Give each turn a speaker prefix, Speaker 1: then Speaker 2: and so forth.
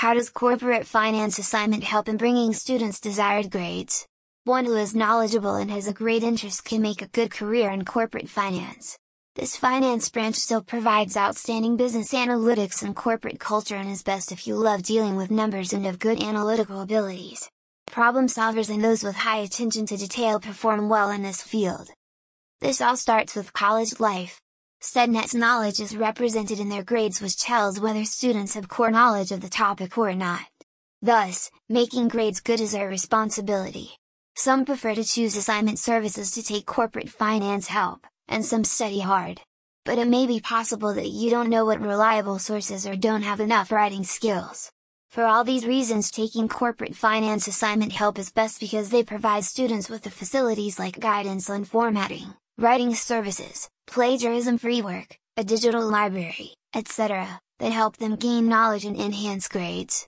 Speaker 1: How does corporate finance assignment help in bringing students desired grades? One who is knowledgeable and has a great interest can make a good career in corporate finance. This finance branch still provides outstanding business analytics and corporate culture and is best if you love dealing with numbers and have good analytical abilities. Problem solvers and those with high attention to detail perform well in this field. This all starts with college life. StudNet's knowledge is represented in their grades which tells whether students have core knowledge of the topic or not. Thus, making grades good is our responsibility. Some prefer to choose assignment services to take corporate finance help, and some study hard. But it may be possible that you don't know what reliable sources or don't have enough writing skills. For all these reasons taking corporate finance assignment help is best because they provide students with the facilities like guidance on formatting, writing services, plagiarism-free work, a digital library, etc., that help them gain knowledge and enhance grades.